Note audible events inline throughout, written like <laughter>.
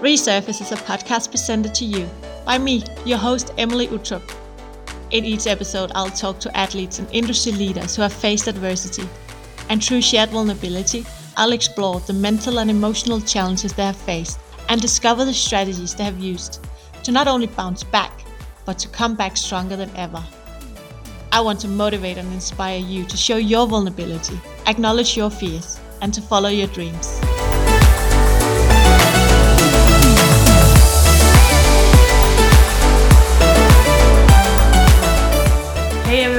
Resurface is a podcast presented to you by me, your host, Emilie Uttrup. In each episode, I'll talk to athletes and industry leaders who have faced adversity. And through shared vulnerability, I'll explore the mental and emotional challenges they have faced and discover the strategies they have used to not only bounce back, but to come back stronger than ever. I want to motivate and inspire you to show your vulnerability, acknowledge your fears, and to follow your dreams.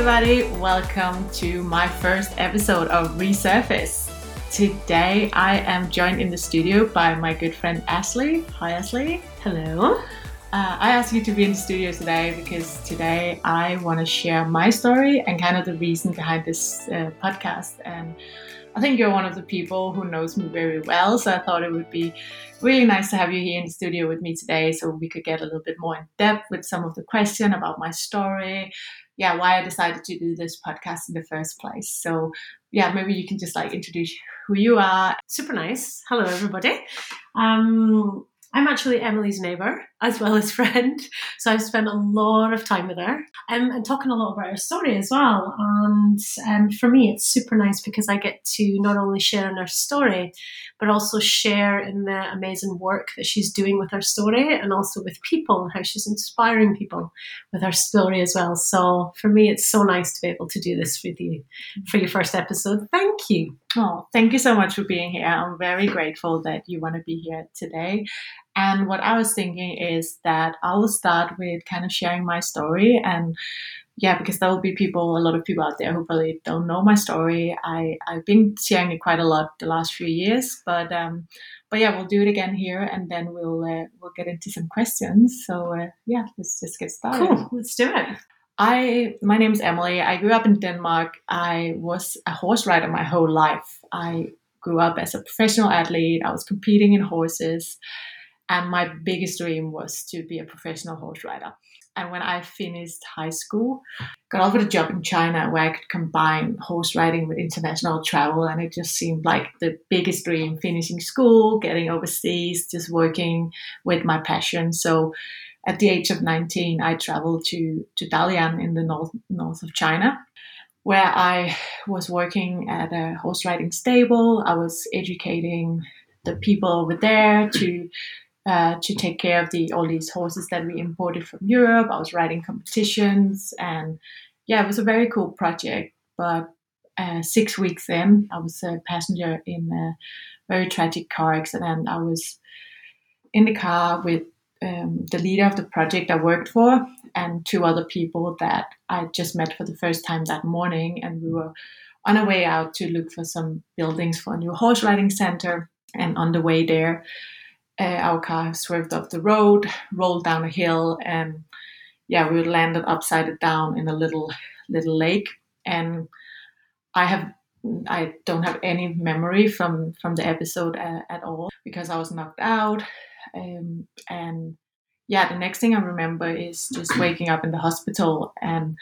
Everybody, welcome to my first episode of Resurface. Today, I am joined in the studio by my good friend Ashley. Hi, Ashley. Hello. Uh, I asked you to be in the studio today because today I want to share my story and kind of the reason behind this uh, podcast. And I think you're one of the people who knows me very well, so I thought it would be really nice to have you here in the studio with me today so we could get a little bit more in depth with some of the question about my story, yeah, why I decided to do this podcast in the first place. So yeah, maybe you can just like introduce who you are. Super nice. Hello, everybody. Um, I'm actually Emilie's neighbour as well as friend, so I've spent a lot of time with her um, and talking a lot about her story as well. And um, for me, it's super nice because I get to not only share in her story, but also share in the amazing work that she's doing with her story and also with people how she's inspiring people with her story as well. So for me, it's so nice to be able to do this with you for your first episode. Thank you. Oh, thank you so much for being here. I'm very grateful that you want to be here today. And what I was thinking is that I will start with kind of sharing my story and yeah, because there will be people, a lot of people out there who probably don't know my story. I, I've been sharing it quite a lot the last few years, but um, but yeah, we'll do it again here, and then we'll uh, we'll get into some questions. So uh, yeah, let's just get started. Cool, let's do it. I my name is Emilie. I grew up in Denmark. I was a horse rider my whole life. I grew up as a professional athlete. I was competing in horses, and my biggest dream was to be a professional horse rider. And when I finished high school, got offered a job in China where I could combine horse riding with international travel. And it just seemed like the biggest dream finishing school, getting overseas, just working with my passion. So at the age of 19, I traveled to, to Dalian in the north, north of China, where I was working at a horse riding stable. I was educating the people over there to uh, to take care of the all these horses that we imported from Europe. I was riding competitions, and yeah, it was a very cool project. But uh, six weeks in, I was a passenger in a very tragic car accident. I was in the car with um, the leader of the project I worked for and two other people that I just met for the first time that morning, and we were on our way out to look for some buildings for a new horse riding center. And on the way there, uh, our car swerved off the road, rolled down a hill, and yeah, we landed upside down in a little little lake. And I have I don't have any memory from from the episode uh, at all because I was knocked out. Um, and yeah, the next thing I remember is just waking up in the hospital, and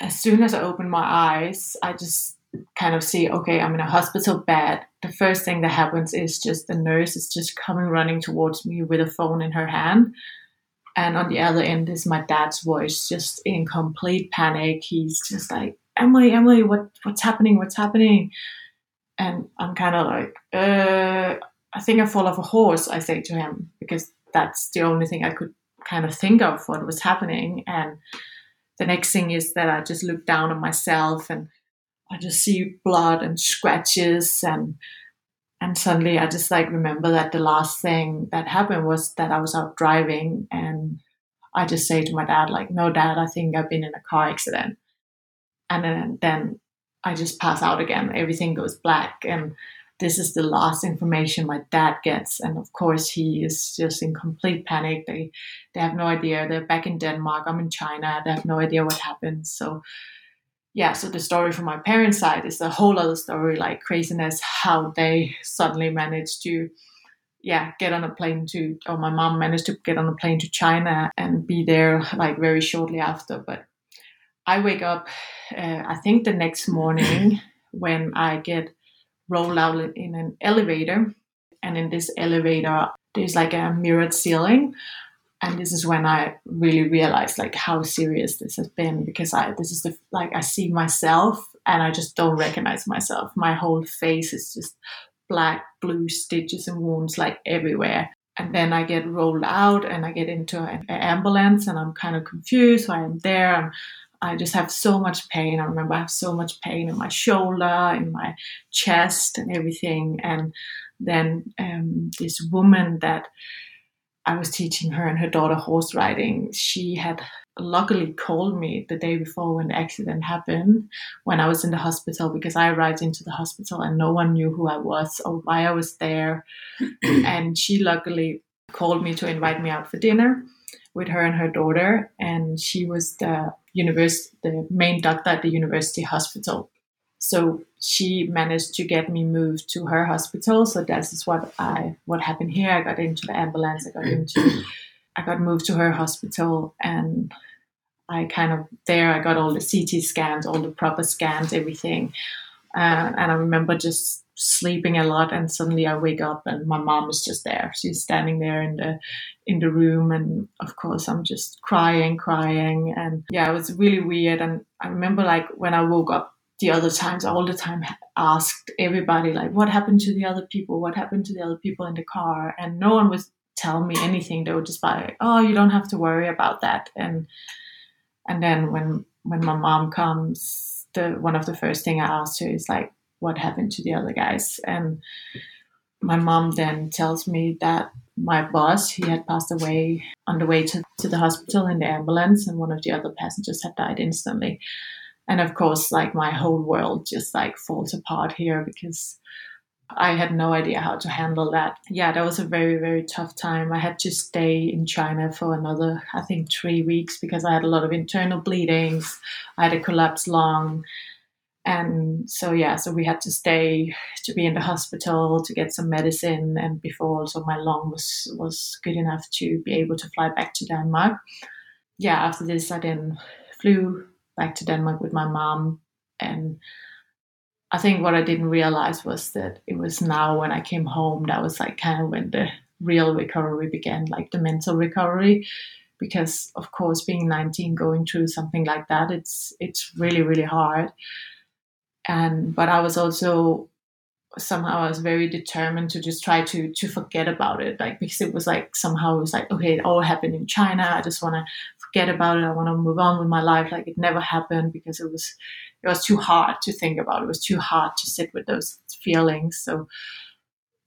as soon as I opened my eyes, I just kind of see, okay, I'm in a hospital bed. The first thing that happens is just the nurse is just coming running towards me with a phone in her hand. And on the other end is my dad's voice, just in complete panic. He's just like, Emilie, Emilie, what, what's happening? What's happening? And I'm kind of like, uh, I think I fall off a horse, I say to him, because that's the only thing I could kind of think of what was happening. And the next thing is that I just look down on myself and I just see blood and scratches and and suddenly I just like remember that the last thing that happened was that I was out driving and I just say to my dad like no dad I think I've been in a car accident. And then then I just pass out again. Everything goes black and this is the last information my dad gets. And of course he is just in complete panic. They they have no idea. They're back in Denmark. I'm in China. They have no idea what happened. So yeah, so the story from my parents' side is a whole other story, like craziness, how they suddenly managed to, yeah, get on a plane to, or my mom managed to get on a plane to China and be there like very shortly after. But I wake up, uh, I think the next morning <laughs> when I get rolled out in an elevator. And in this elevator, there's like a mirrored ceiling. And this is when I really realized like how serious this has been because I this is the like I see myself and I just don't recognize myself. My whole face is just black, blue stitches and wounds like everywhere. And then I get rolled out and I get into an ambulance and I'm kind of confused. So I am there. I'm, I just have so much pain. I remember I have so much pain in my shoulder, in my chest, and everything. And then um, this woman that I was teaching her and her daughter horse riding, she had luckily called me the day before when the accident happened when I was in the hospital because I arrived into the hospital and no one knew who I was or why I was there. <clears throat> and she luckily called me to invite me out for dinner with her and her daughter. And she was the university, the main doctor at the university hospital. So she managed to get me moved to her hospital. So that is what I what happened here. I got into the ambulance. I got into I got moved to her hospital and I kind of there I got all the CT scans, all the proper scans, everything. Uh, and I remember just sleeping a lot and suddenly I wake up and my mom is just there. She's standing there in the in the room and of course I'm just crying, crying and yeah, it was really weird and I remember like when I woke up the other times all the time asked everybody like what happened to the other people? What happened to the other people in the car? And no one was tell me anything. They would just be like, "Oh, you don't have to worry about that." And and then when when my mom comes, the one of the first thing I asked her is like, "What happened to the other guys?" And my mom then tells me that my boss he had passed away on the way to, to the hospital in the ambulance and one of the other passengers had died instantly and of course like my whole world just like falls apart here because I had no idea how to handle that. Yeah, that was a very, very tough time. I had to stay in China for another, I think, three weeks because I had a lot of internal bleedings. I had a collapsed lung. And so, yeah, so we had to stay to be in the hospital to get some medicine. And before also my lung was, was good enough to be able to fly back to Denmark. Yeah, after this, I then flew back to Denmark with my mom. And I think what I didn't realize was that it was now when I came home that was like kind of when the real recovery began, like the mental recovery. Because of course, being 19, going through something like that, it's it's really really hard. And but I was also somehow I was very determined to just try to to forget about it, like because it was like somehow it was like okay, it all happened in China. I just want to forget about it. I want to move on with my life, like it never happened because it was it was too hard to think about. It was too hard to sit with those feelings. So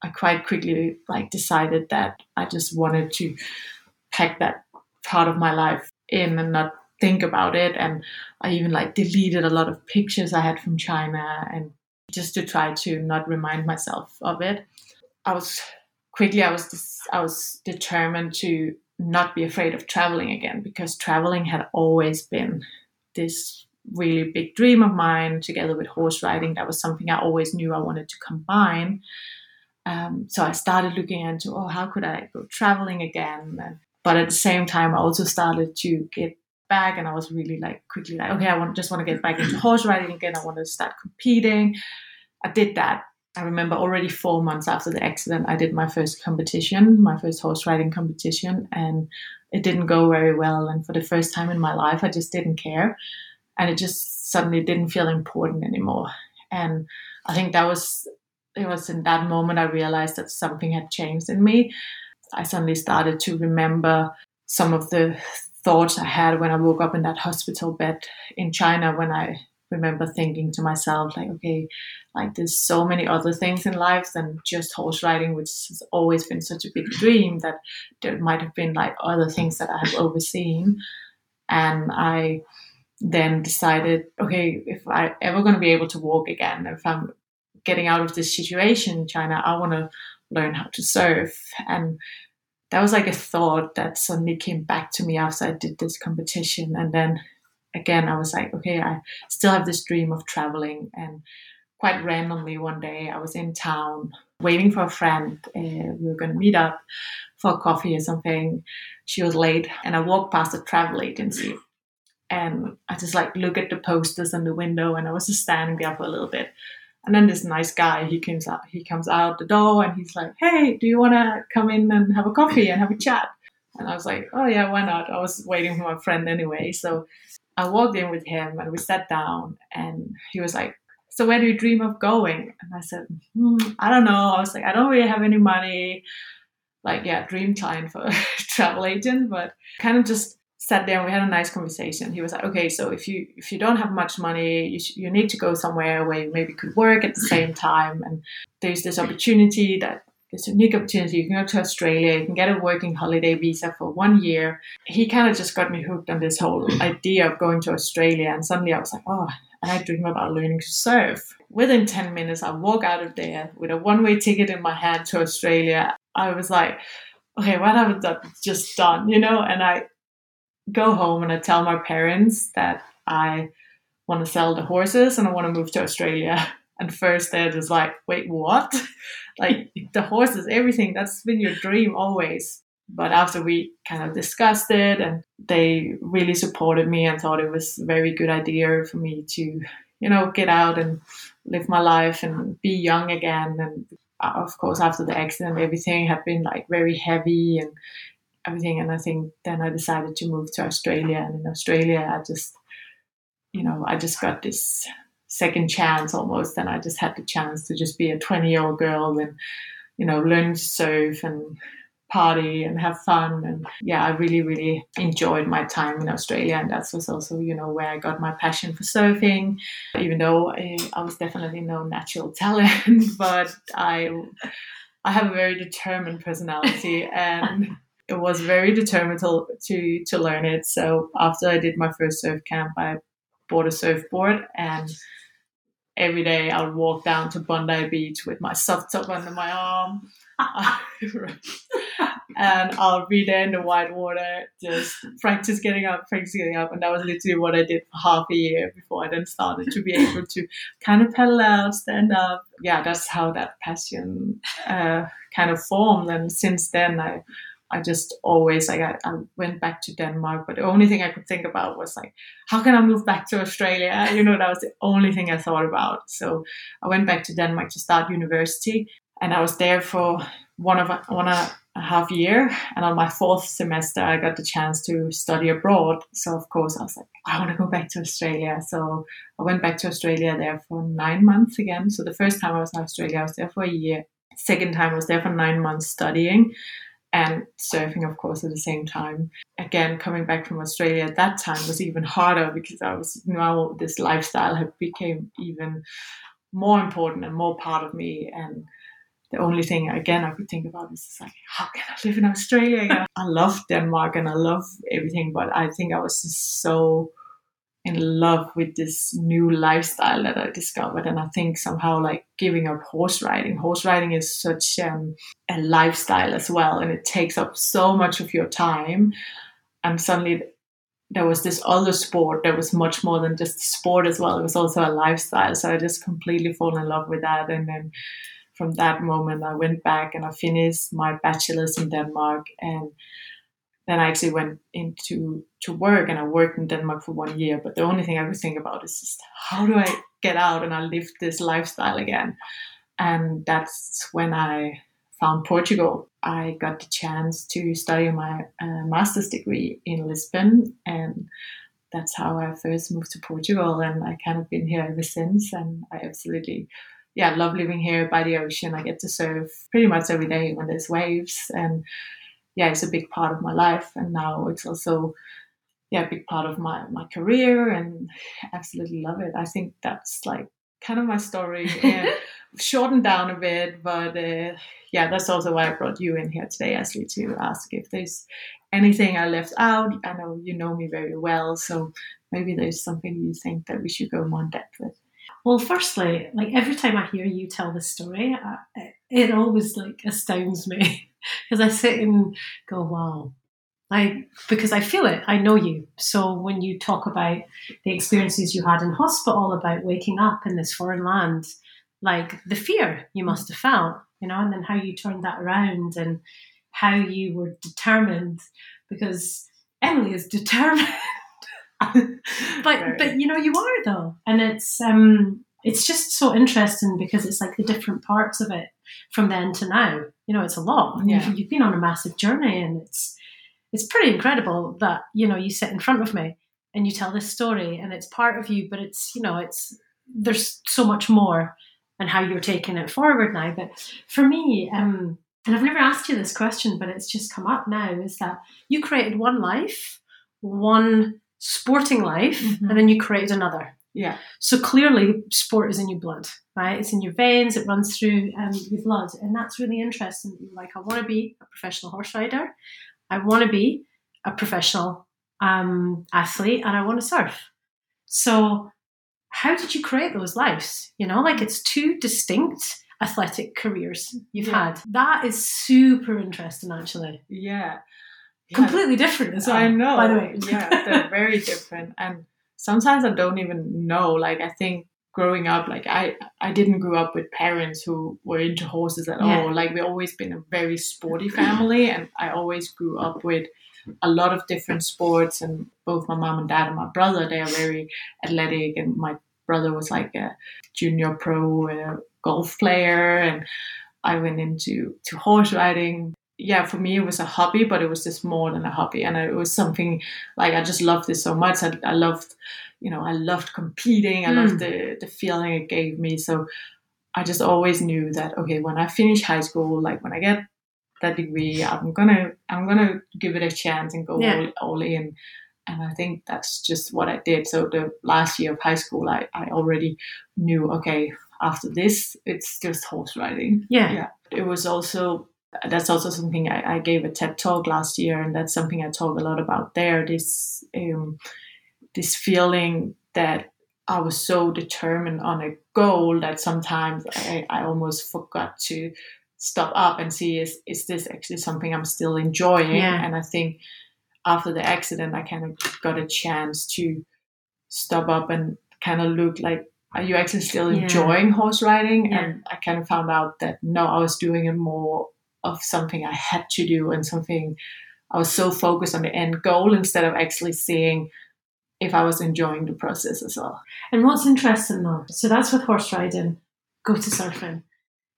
I quite quickly like decided that I just wanted to pack that part of my life in and not think about it. And I even like deleted a lot of pictures I had from China and just to try to not remind myself of it. I was quickly I was I was determined to not be afraid of traveling again because traveling had always been this really big dream of mine together with horse riding. That was something I always knew I wanted to combine. Um, so I started looking into, oh, how could I go traveling again? And, but at the same time, I also started to get back, and I was really like quickly like, okay, I want just want to get back into horse riding again. I want to start competing. I did that. I remember already four months after the accident, I did my first competition, my first horse riding competition, and it didn't go very well. And for the first time in my life, I just didn't care and it just suddenly didn't feel important anymore. And I think that was it was in that moment I realized that something had changed in me. I suddenly started to remember some of the thoughts I had when I woke up in that hospital bed in China when I remember thinking to myself like okay like there's so many other things in life than just horse riding which has always been such a big dream that there might have been like other things that I have overseen and I then decided, okay, if I ever going to be able to walk again, if I'm getting out of this situation in China, I want to learn how to surf. And that was like a thought that suddenly came back to me after I did this competition. And then again, I was like, okay, I still have this dream of traveling. And quite randomly, one day I was in town waiting for a friend. Uh, we were going to meet up for coffee or something. She was late, and I walked past a travel agency and I just like look at the posters in the window and I was just standing there for a little bit And then this nice guy, he comes out, he comes out the door and he's like, "Hey, do you want to come in and have a coffee and have a chat?" And I was like, "Oh yeah, why not?" I was waiting for my friend anyway, so I walked in with him and we sat down and he was like, "So where do you dream of going?" And I said, hmm, "I don't know." I was like, "I don't really have any money." Like, yeah, dream client for <laughs> travel agent, but kind of just sat there and we had a nice conversation. He was like, "Okay, so if you if you don't have much money, you sh- you need to go somewhere where you maybe could work at the same time, and there's this opportunity that." This unique opportunity. You can go to Australia. You can get a working holiday visa for one year. He kind of just got me hooked on this whole idea of going to Australia. And suddenly I was like, oh, and I dream about learning to surf. Within 10 minutes, I walk out of there with a one way ticket in my hand to Australia. I was like, okay, what have I just done? You know, and I go home and I tell my parents that I want to sell the horses and I want to move to Australia. <laughs> And first they're just like, wait, what? <laughs> like <laughs> the horses, everything, that's been your dream always. But after we kind of discussed it and they really supported me and thought it was a very good idea for me to, you know, get out and live my life and be young again. And uh, of course, after the accident, everything had been like very heavy and everything. And I think then I decided to move to Australia. And in Australia, I just, you know, I just got this second chance almost. And I just had the chance to just be a 20 year old girl and, you know, learn to surf and party and have fun. And yeah, I really, really enjoyed my time in Australia. And that was also, you know, where I got my passion for surfing, even though I, I was definitely no natural <laughs> talent, but I, I have a very determined personality <laughs> and it was very determined to, to, to learn it. So after I did my first surf camp, I bought a surfboard and every day I would walk down to Bondi Beach with my soft top under my arm. <laughs> and I'll be there in the white water, just practice getting up, practice getting up. And that was literally what I did for half a year before I then started to be able to kind of pedal out, stand up. Yeah, that's how that passion uh, kind of formed. And since then, I I just always like I, I, went back to Denmark, but the only thing I could think about was like, how can I move back to Australia? <laughs> You know, that was the only thing I thought about. So I went back to Denmark to start university, and I was there for one of one and a half year. And on my fourth semester, I got the chance to study abroad. So of course, I was like, I want to go back to Australia. So I went back to Australia there for nine months again. So the first time I was in Australia, I was there for a year. Second time I was there for nine months studying and surfing, of course, at the same time. Again, coming back from Australia at that time was even harder because I was now this lifestyle had became even more important and more part of me. And the only thing again I could think about is like, how can I live in Australia? <laughs> I love Denmark and I love everything, but I think I was just so in love with this new lifestyle that I discovered. And I think somehow like giving up horse riding, horse riding is such um, a lifestyle as well. And it takes up so much of your time. And suddenly there was this other sport that was much more than just sport as well. It was also a lifestyle. So I just completely fall in love with that. And then from that moment, I went back and I finished my bachelor's in Denmark. And then I actually went into to work and I worked in Denmark for one year. But the only thing I could think about is just how do I get out and I live this lifestyle again. And that's when I found Portugal. I got the chance to study my uh, master's degree in Lisbon, and that's how I first moved to Portugal. And I kind of been here ever since. And I absolutely, yeah, love living here by the ocean. I get to surf pretty much every day when there's waves and yeah, it's a big part of my life. And now it's also yeah, a big part of my, my career and absolutely love it. I think that's like kind of my story, <laughs> shortened down a bit, but uh, yeah, that's also why I brought you in here today, Ashley, to ask if there's anything I left out. I know you know me very well, so maybe there's something you think that we should go more in depth with. Well, firstly, like every time I hear you tell the story, I, it always like astounds me <laughs> <laughs> because I sit and go, "Wow!" I because I feel it. I know you. So when you talk about the experiences you had in hospital, about waking up in this foreign land, like the fear you must have felt, you know, and then how you turned that around and how you were determined, because Emilie is <laughs> determined. <laughs> but but you know you are though, and it's um it's just so interesting because it's like the different parts of it from then to now. You know, it's a lot. Yeah. You've, you've been on a massive journey, and it's it's pretty incredible that you know you sit in front of me and you tell this story, and it's part of you, but it's you know it's there's so much more and how you're taking it forward now. But for me, um, and I've never asked you this question, but it's just come up now, is that you created one life, one sporting life, Mhm. and then you created another. Yeah. So clearly, sport is in your blood, right? It's in your veins. It runs through um, your blood, and that's really interesting. Like, I want to be a professional horse rider. I want to be a professional um, athlete, and I want to surf. So, how did you create those lives? You know, like it's two distinct athletic careers you've Yeah. had. That is super interesting, actually. Yeah. Yeah. Completely different as well. I know. By the way, yeah, they're very <laughs> different. And sometimes I don't even know. Like I think growing up, like I I didn't grow up with parents who were into horses at Yeah. all. Like we always been a very sporty family and I always grew up with a lot of different sports and both my mom and dad and my brother they are very athletic and my brother was like a junior pro uh, golf player and I went into to horse riding yeah, for me it was a hobby, but it was just more than a hobby, and it was something like I just loved it so much. I, I loved, you know, I loved competing. I loved hmm. the the feeling it gave me. So I just always knew that okay, when I finish high school, like when I get that degree, I'm gonna I'm gonna give it a chance and go Yeah. all, all in. And I think that's just what I did. So the last year of high school, I, I already knew okay, after this, it's just horse riding yeah. Yeah. it was also that's also something I, I gave a TED talk last year, and that's something I talk a lot about there. This um, this feeling that I was so determined on a goal that sometimes I, I almost forgot to stop up and see is is this actually something I'm still enjoying? Yeah. And I think after the accident, I kind of got a chance to stop up and kind of look like are you actually still Yeah. enjoying horse riding? Yeah. And I kind of found out that no, I was doing it more of something I had to do and something I was so focused on the end goal instead of actually seeing if I was enjoying the process as well. And what's interesting though, so that's with horse riding, go to surfing.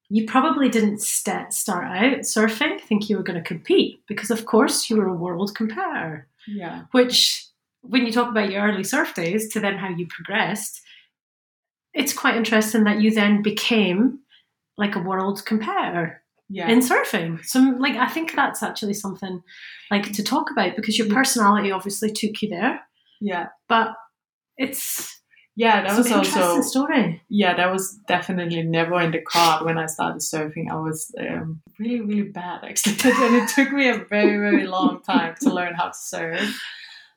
You probably didn't st- start out surfing think you were going to compete because, of course, you were a world competitor. Yeah. Which, when you talk about your early surf days to then how you progressed, it's quite interesting that you then became like a world competitor Yeah. in surfing. So, like, I think that's actually something like to talk about because your personality obviously took you there, yeah. but it's Yeah, that it's was an also story. yeah, that was definitely never in the card when I started surfing. I was um, really, really bad actually, <laughs> and it took me a very, very long time to learn how to surf.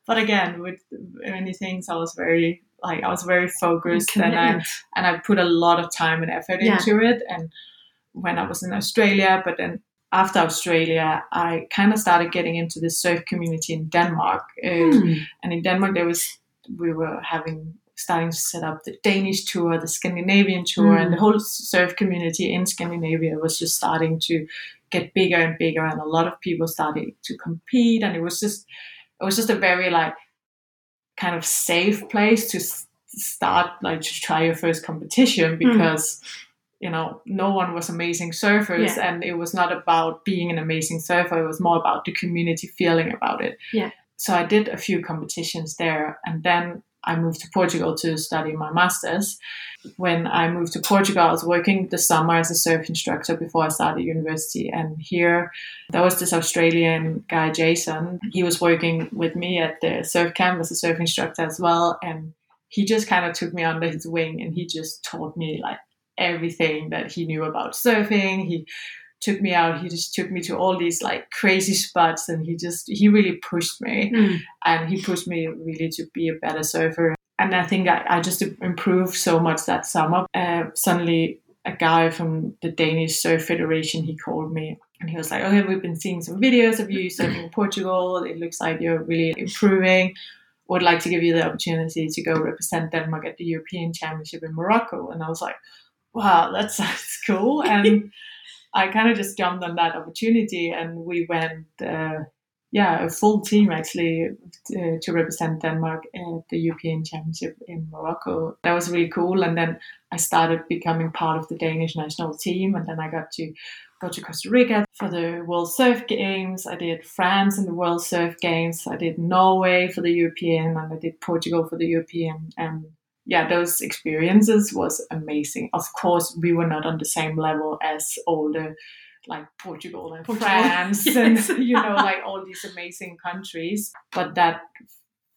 But again, with many things, I was very like I was very focused, and I and I put a lot of time and effort Yeah. into it. And when I was in Australia, but then after Australia, I kind of started getting into the surf community in Denmark. Hmm. and in Denmark, there was we were having starting to set up the Danish tour, the Scandinavian tour, Mm. and the whole surf community in Scandinavia was just starting to get bigger and bigger, and a lot of people started to compete, and it was just it was just a very like kind of safe place to start like to try your first competition Hmm. because you know no one was amazing surfers Yeah. and it was not about being an amazing surfer it was more about the community feeling about it Yeah. so i did a few competitions there and then i moved to portugal to study my masters when i moved to portugal i was working the summer as a surf instructor before i started university and here there was this australian guy jason he was working with me at the surf camp as a surf instructor as well and he just kind of took me under his wing and he just taught me like everything that he knew about surfing. He took me out he just took me to all these like crazy spots and he just he really pushed me. Hmm. and he pushed me really to be a better surfer. And i think i, I just improved so much that summer. Uh, suddenly a guy from the danish surf federation he called me and he was like okay we've been seeing some videos of you <clears throat> surfing in portugal. It looks like you're really improving. Would like to give you the opportunity to go represent denmark at the european championship in morocco. And i was like wow that <laughs> sounds cool and I kind of just jumped on that opportunity, and we went uh, yeah, a full team actually uh, to represent Denmark at the European Championship in Morocco. That was really cool. And then I started becoming part of the Danish national team, and then I got to go to Costa Rica for the World Surf Games. I did France in the World Surf Games. I did Norway for the European, and I did Portugal for the European. And yeah, those experiences was amazing. Of course, we were not on the same level as all the like Portugal and Portugal. France <laughs> and you know like all these amazing countries but that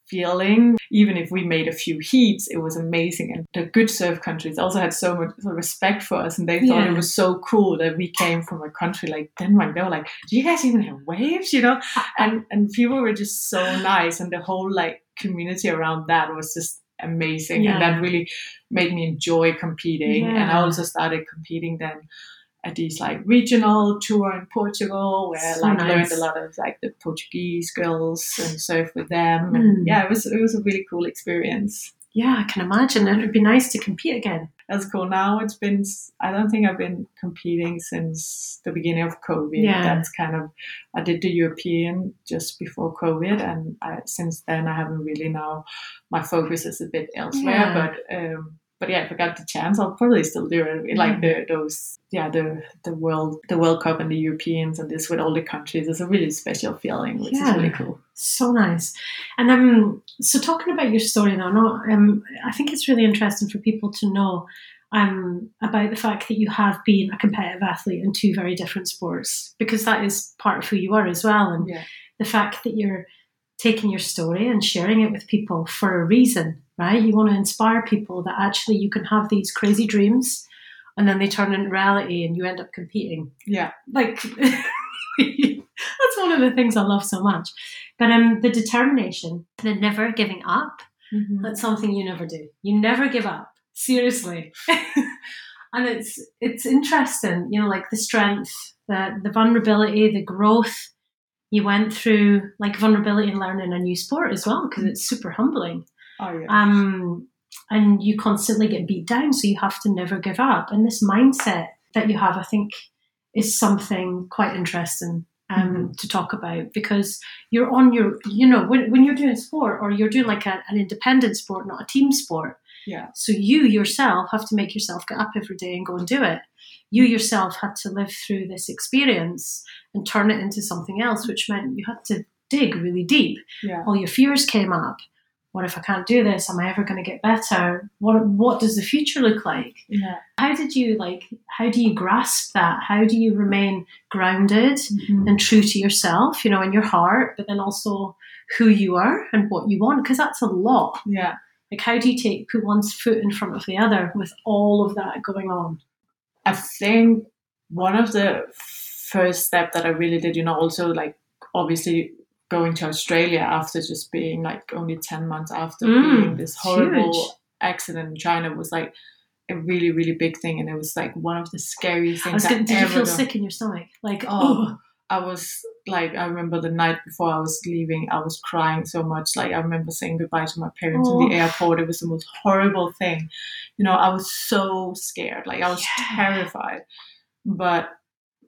feeling even if we made a few heats it was amazing and the good surf countries also had so much respect for us and they thought yeah. it was so cool that we came from a country like Denmark they were like do you guys even have waves you know <laughs> and and people were just so nice and the whole like community around that was just amazing yeah. and that really made me enjoy competing yeah. and I also started competing then at these like regional tour in Portugal where so like nice. learned a lot of like the Portuguese girls and surf with them. And mm. yeah, it was it was a really cool experience. Yeah, I can imagine. And It would be nice to compete again. That's cool. Now it's been I don't think I've been competing since the beginning of COVID. Yeah. That's kind of I did the European just before COVID and I, since then I haven't really now my focus is a bit elsewhere. Yeah. But um but yeah, if I got the chance, I'll probably still do it. Like the those, yeah, the the world, the World Cup and the Europeans and this with all the countries is a really special feeling, which yeah. is really cool. So nice. And um, so talking about your story now, no, um, I think it's really interesting for people to know um, about the fact that you have been a competitive athlete in two very different sports because that is part of who you are as well, and yeah. the fact that you're taking your story and sharing it with people for a reason right? You want to inspire people that actually you can have these crazy dreams and then they turn into reality and you end up competing. Yeah. Like <laughs> that's one of the things I love so much. But um the determination, the never giving up, mm-hmm. that's something you never do. You never give up. Seriously. <laughs> and it's it's interesting, you know, like the strength, the the vulnerability, the growth you went through, like vulnerability and learning a new sport as well, because it's super humbling. Oh, yeah. Um, and you constantly get beat down, so you have to never give up. And this mindset that you have, I think, is something quite interesting um, mm-hmm. to talk about because you're on your, you know, when, when you're doing sport or you're doing like a, an independent sport, not a team sport. Yeah. So you yourself have to make yourself get up every day and go and do it. You yourself had to live through this experience and turn it into something else, which meant you had to dig really deep. Yeah. All your fears came up what if I can't do this? Am I ever going to get better? What what does the future look like? Yeah. How did you like? How do you grasp that? How do you remain grounded mm-hmm. and true to yourself? You know, in your heart, but then also who you are and what you want, because that's a lot. Yeah. Like, how do you take put one's foot in front of the other with all of that going on? I think one of the first step that I really did, you know, also like obviously going to Australia after just being like only 10 months after mm, being this horrible huge. accident in China was like a really, really big thing. And it was like one of the scariest things. I was did you feel done. sick in your stomach? Like, oh, I was like, I remember the night before I was leaving, I was crying so much. Like, I remember saying goodbye to my parents oh. in the oh. airport. It was the most horrible thing. You know, I was so scared. Like, I was yeah. terrified. But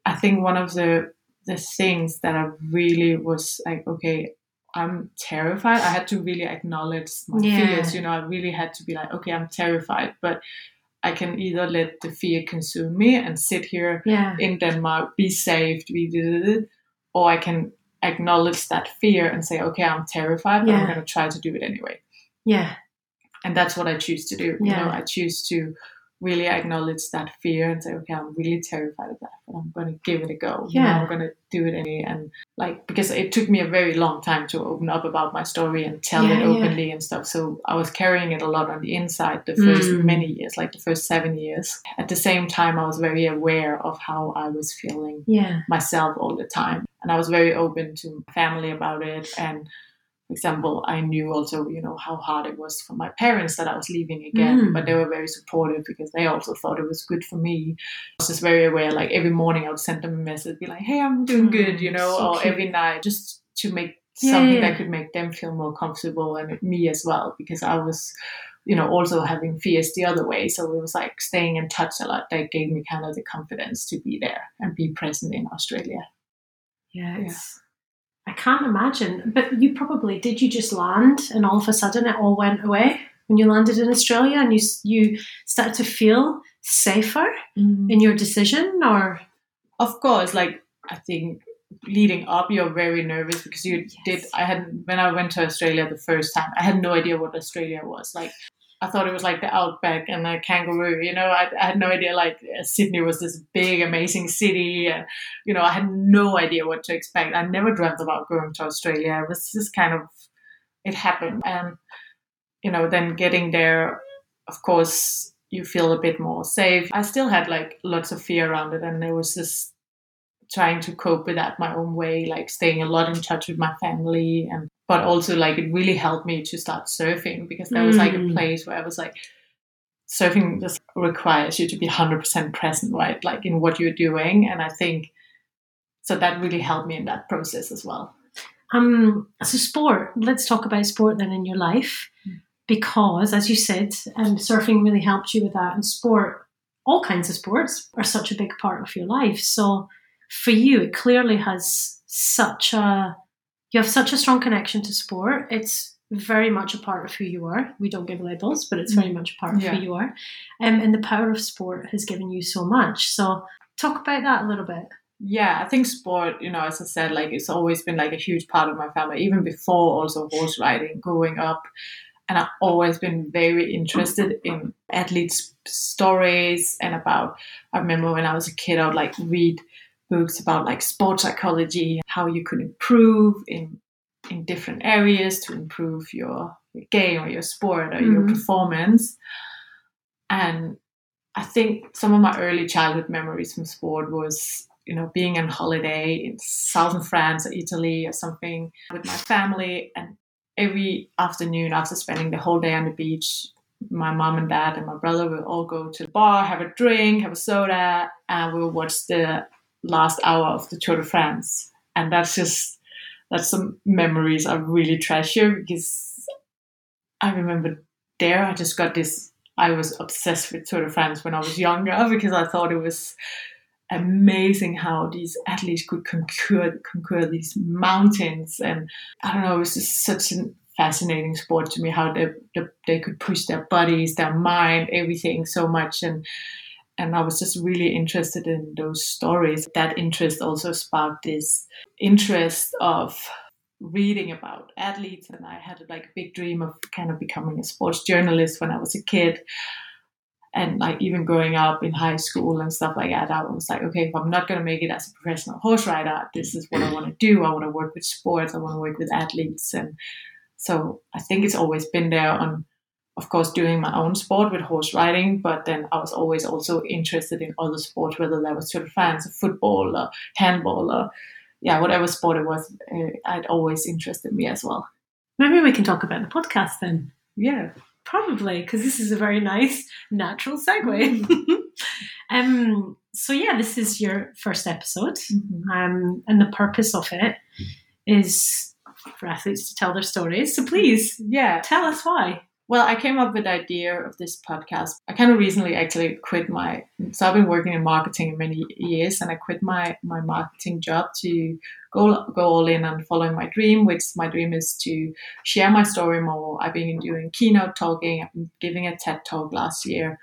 I think one of the the things that I really was like, okay, I'm terrified. I had to really acknowledge my yeah. fears. You know, I really had to be like, okay, I'm terrified, but I can either let the fear consume me and sit here yeah. in Denmark, be saved, be, or I can acknowledge that fear and say, okay, I'm terrified, but yeah. I'm going to try to do it anyway. Yeah. And that's what I choose to do. You know, I choose to really acknowledge that fear and say, okay, I'm really terrified of that, but I'm going to give it a go. Yeah. You know, I'm going to do it anyway. And like, because it took me a very long time to open up about my story and tell yeah, it openly yeah. and stuff. So I was carrying it a lot on the inside the first mm. many years, like the first seven years. At the same time, I was very aware of how I was feeling yeah. myself all the time. And I was very open to family about it and for example, I knew also, you know, how hard it was for my parents that I was leaving again, mm. but they were very supportive because they also thought it was good for me. I was just very aware, like every morning I would send them a message, be like, hey, I'm doing mm, good, you know, so or cute. every night just to make yeah, something yeah. that could make them feel more comfortable and me as well, because I was, you know, also having fears the other way. So it was like staying in touch a lot that gave me kind of the confidence to be there and be present in Australia. Yeah, it's I can't imagine. But you probably did. You just land, and all of a sudden, it all went away when you landed in Australia, and you you started to feel safer mm. in your decision, or of course, like I think leading up, you're very nervous because you yes. did. I had when I went to Australia the first time, I had no idea what Australia was like. I thought it was like the outback and the kangaroo. You know, I, I, had no idea like Sydney was this big, amazing city. And, you know, I had no idea what to expect. I never dreamt about going to Australia. It was just kind of, it happened. And, you know, then getting there, of course, you feel a bit more safe. I still had like lots of fear around it. And there was just trying to cope with that my own way, like staying a lot in touch with my family and but also like it really helped me to start surfing because that was like a mm. place where I was like surfing just requires you to be 100% present right like in what you're doing and I think so that really helped me in that process as well um so sport let's talk about sport then in your life mm. because as you said um, surfing really helped you with that and sport all kinds of sports are such a big part of your life so for you it clearly has such a you have such a strong connection to sport. It's very much a part of who you are. We don't give labels, but it's very mm. much a part of yeah. who you are. Um, and the power of sport has given you so much. So talk about that a little bit. Yeah, I think sport, you know, as I said, like it's always been like a huge part of my family, even before also horse riding growing up. And I've always been very interested in athletes' stories and about. I remember when I was a kid, I would like read books about like sports psychology, how you could improve in in different areas to improve your, your game or your sport or mm-hmm. your performance. And I think some of my early childhood memories from sport was, you know, being on holiday in southern France or Italy or something with my family. And every afternoon after spending the whole day on the beach, my mom and dad and my brother will all go to the bar, have a drink, have a soda, and we'll watch the last hour of the Tour de France. And that's just that's some memories I really treasure because I remember there I just got this I was obsessed with Tour de France when I was younger <laughs> because I thought it was amazing how these athletes could conquer conquer these mountains and I don't know it was just such a fascinating sport to me how they, they, they could push their bodies their mind everything so much and and I was just really interested in those stories. That interest also sparked this interest of reading about athletes, and I had like a big dream of kind of becoming a sports journalist when I was a kid. And like even growing up in high school and stuff like that, I was like, okay, if I'm not going to make it as a professional horse rider, this is what I mm. want to do. I want to work with sports. I want to work with athletes, and so I think it's always been there on of course doing my own sport with horse riding, but then I was always also interested in other sports, whether that was Tour de France, football, or handball, or yeah, whatever sport it was. Uh, it always interested me as well. Maybe we can talk about the podcast then. Yeah, probably because this is a very nice natural segue. Mm. <laughs> um, so yeah, this is your first episode, mm-hmm. um, and the purpose of it is for athletes to tell their stories. So please, yeah, tell us why. Well, I came up with the idea of this podcast. I kind of recently actually quit my so I've been working in marketing many years and I quit my my marketing job to go go all in and following my dream, which my dream is to share my story more. I've been doing keynote talking, I've been giving a TED talk last year.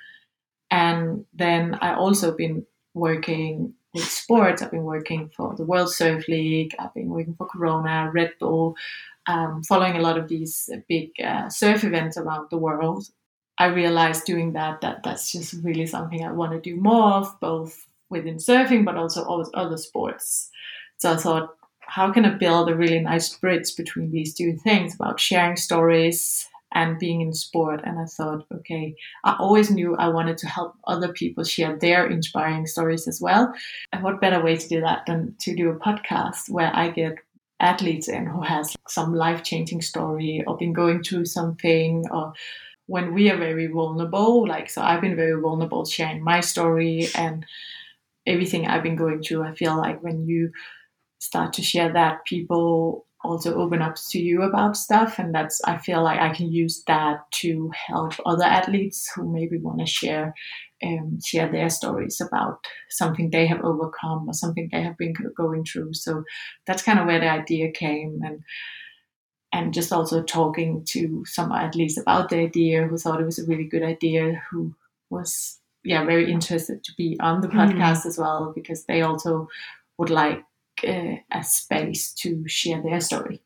And then I also been working with sports. I've been working for the World Surf League, I've been working for Corona, Red Bull um, following a lot of these big uh, surf events around the world, I realized doing that that that's just really something I want to do more of, both within surfing but also all other sports. So I thought, how can I build a really nice bridge between these two things about sharing stories and being in sport? And I thought, okay, I always knew I wanted to help other people share their inspiring stories as well. And what better way to do that than to do a podcast where I get athletes in who has some life changing story or been going through something or when we are very vulnerable like so i've been very vulnerable sharing my story and everything i've been going through. I feel like when you start to share that people also open up to you about stuff and that's i feel like i can use that to help other athletes who maybe want to share um, share their stories about something they have overcome or something they have been going through. So that's kind of where the idea came, and and just also talking to some athletes about the idea who thought it was a really good idea, who was yeah very interested to be on the hmm. podcast mm. as well because they also would like uh, a space to share their story.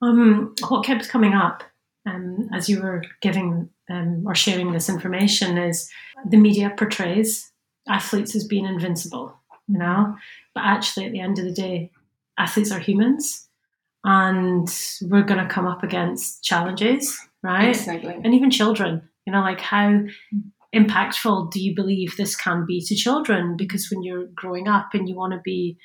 Um, what kept coming up um, as you were giving um, or sharing this information is the media portrays athletes as being invincible, you know, but actually at the end of the day, athletes are humans and we're going to come up against challenges, right? Exactly. And even children, you know, like how impactful do you believe this can be to children? Because when you're growing up and you want to be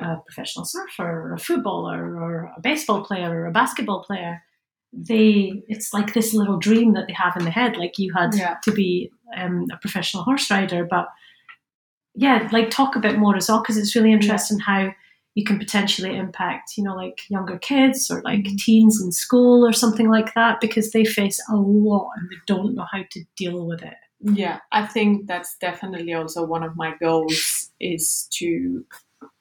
a professional surfer or a footballer or a baseball player or a basketball player, they it's like this little dream that they have in the head like you had yeah. to be um, a professional horse rider but yeah like talk a bit more as well because it's really interesting yeah. how you can potentially impact you know like younger kids or like mm-hmm. teens in school or something like that because they face a lot and they don't know how to deal with it yeah i think that's definitely also one of my goals is to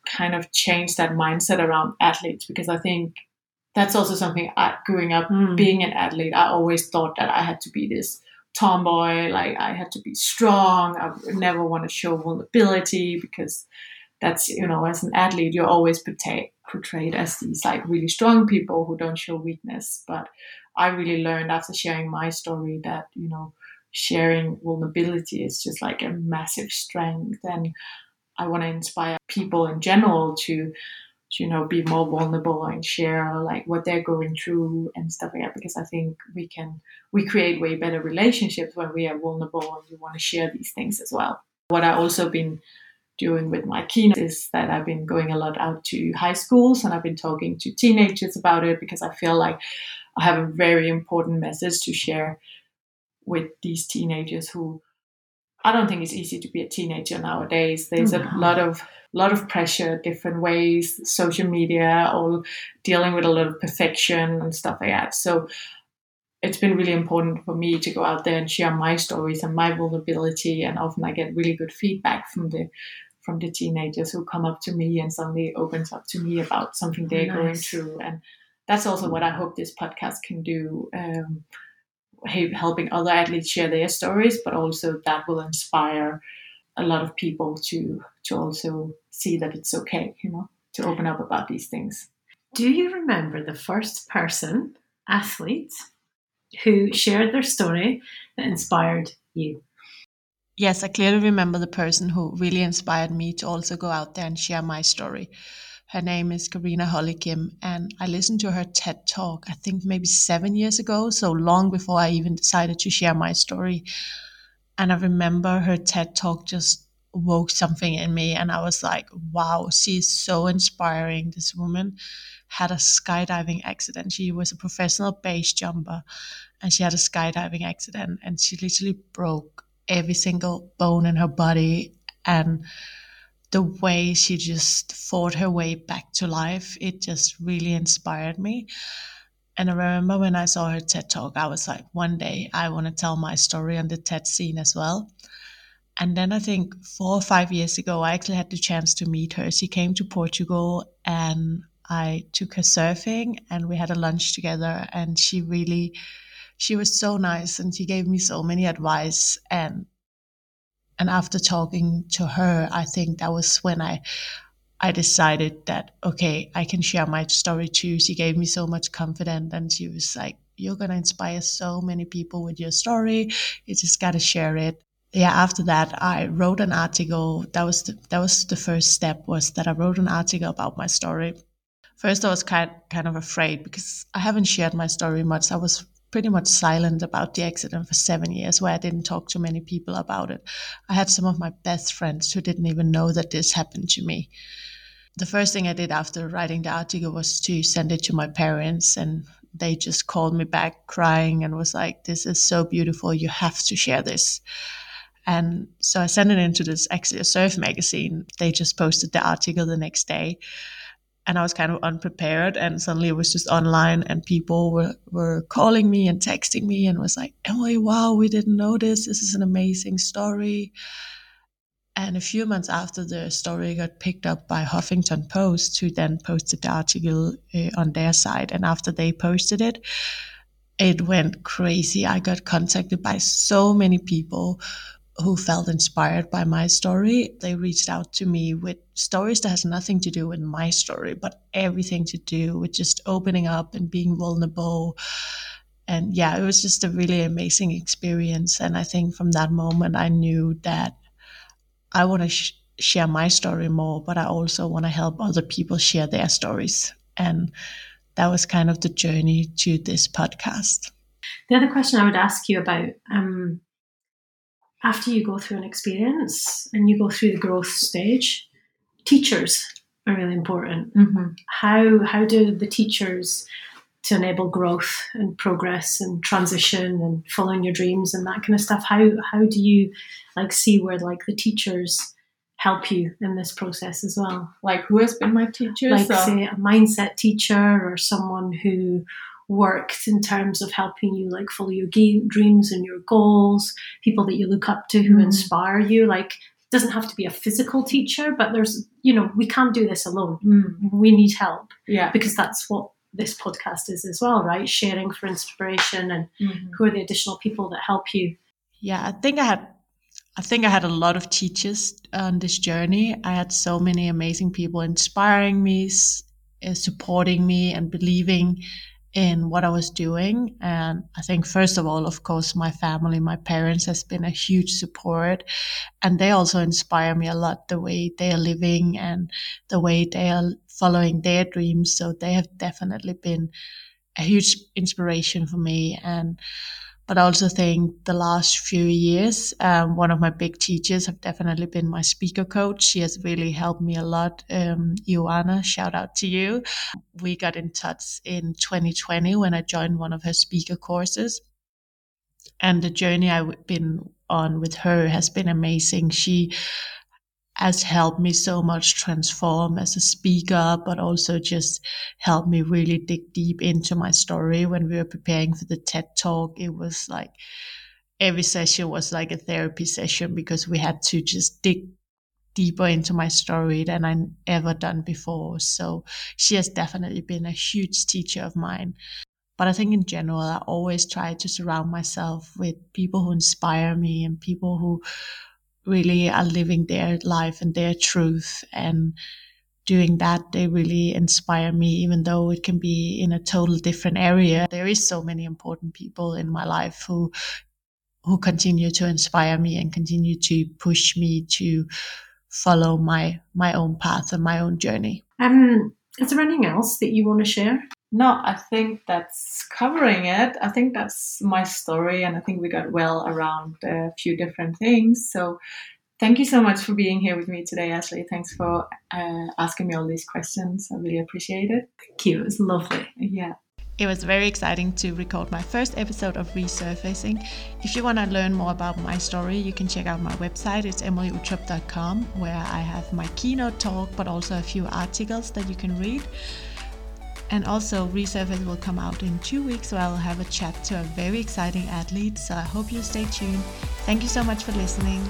kind of change that mindset around athletes because i think that's also something I, growing up mm. being an athlete i always thought that i had to be this tomboy like i had to be strong. I never want to show vulnerability because that's you know as an athlete you're always portrayed portrayed as these like really strong people who don't show weakness. But i really learned after sharing my story that you know sharing vulnerability is just like a massive strength. And i want to inspire people in general to you know be more vulnerable and share like what they're going through and stuff like that because i think we can we create way better relationships when we are vulnerable and we want to share these things as well. What i also been doing with my keynote is that i've been going a lot out to high schools and i've been talking to teenagers about it because i feel like i have a very important message to share with these teenagers who I don't think it's easy to be a teenager nowadays. There's a lot of lot of pressure, different ways, social media, all dealing with a lot of perfection and stuff like that. So it's been really important for me to go out there and share my stories and my vulnerability. And often I get really good feedback from the from the teenagers who come up to me and suddenly opens up to me about something they're nice. going through. And that's also what I hope this podcast can do. Um, helping other athletes share their stories, but also that will inspire a lot of people to to also see that it's okay, you know, to open up about these things. Do you remember the first person, athlete, who shared their story that inspired you? Yes, I clearly remember the person who really inspired me to also go out there and share my story. Her name is Karina Hollekim, and I listened to her TED talk, I think maybe seven years ago, so long before I even decided to share my story. And I remember her TED talk just woke something in me, and I was like, wow, she's so inspiring. This woman had a skydiving accident. She was a professional base jumper, and she had a skydiving accident, and she literally broke every single bone in her body. And the way she just fought her way back to life, it just really inspired me. And I remember when I saw her TED talk, I was like, one day I want to tell my story on the TED scene as well. And then I think four or five years ago, I actually had the chance to meet her. She came to Portugal and I took her surfing and we had a lunch together. And she really, she was so nice and she gave me so many advice. And and after talking to her i think that was when i i decided that okay i can share my story too. She gave me so much confidence and she was like you're to inspire so many people with your story. You just got to share it. Yeah after that i wrote an article. That was the, that was the first step was that i wrote an article about my story. First i was kind kind of afraid because i haven't shared my story much. I was pretty much silent about the accident for seven years, where I didn't talk to many people about it. I had some of my best friends who didn't even know that this happened to me. The first thing I did after writing the article was to send it to my parents, and they just called me back crying and was like, This is so beautiful. You have to share this. And so I sent it into this actually a surf magazine. They just posted the article the next day. And I was kind of unprepared. And suddenly it was just online, and people were, were calling me and texting me and was like, Emilie, wow, we didn't know this. This is an amazing story. And a few months after the story got picked up by Huffington Post, who then posted the article uh, on their site. And after they posted it, it went crazy. I got contacted by so many people who felt inspired by my story. They reached out to me with stories that has nothing to do with my story, but everything to do with just opening up and being vulnerable. And yeah, it was just a really amazing experience. And I think from that moment, I knew that I want to sh- share my story more, but I also want to help other people share their stories. And that was kind of the journey to this podcast. The other question I would ask you about um, after you go through an experience and you go through the growth stage, teachers are really important. Mm-hmm. How how do the teachers to enable growth and progress and transition and following your dreams and that kind of stuff? How how do you like see where like the teachers help you in this process as well? Like who has been my teacher? Like so? say a mindset teacher or someone who worked in terms of helping you like follow your dreams and your goals people that you look up to who mm. inspire you like doesn't have to be a physical teacher but there's you know we can't do this alone mm. we need help yeah because that's what this podcast is as well right sharing for inspiration and mm-hmm. who are the additional people that help you yeah i think i had I think I had a lot of teachers on this journey. I had so many amazing people inspiring me, uh, supporting me, and believing in what I was doing. And I think, first of all, of course, my family, my parents has been a huge support. And they also inspire me a lot the way they are living and the way they are following their dreams. So they have definitely been a huge inspiration for me. And but I also think the last few years, um, one of my big teachers have definitely been my speaker coach. She has really helped me a lot. Um, Ioana, shout out to you. We got in touch in 2020 when I joined one of her speaker courses. And the journey I've been on with her has been amazing. She has helped me so much transform as a speaker, but also just helped me really dig deep into my story. When we were preparing for the TED talk, it was like every session was like a therapy session because we had to just dig deeper into my story than I ever done before. So she has definitely been a huge teacher of mine. But I think in general, I always try to surround myself with people who inspire me and people who really are living their life and their truth and doing that they really inspire me even though it can be in a total different area. There is so many important people in my life who who continue to inspire me and continue to push me to follow my my own path and my own journey. Um is there anything else that you want to share no, I think that's covering it. I think that's my story, and I think we got well around a few different things. So, thank you so much for being here with me today, Ashley. Thanks for uh, asking me all these questions. I really appreciate it. Thank you. It was lovely. Yeah. It was very exciting to record my first episode of Resurfacing. If you want to learn more about my story, you can check out my website. It's emilieuttrup.com, where I have my keynote talk, but also a few articles that you can read. And also, Resurface will come out in two weeks, so I'll have a chat to a very exciting athlete. So I hope you stay tuned. Thank you so much for listening.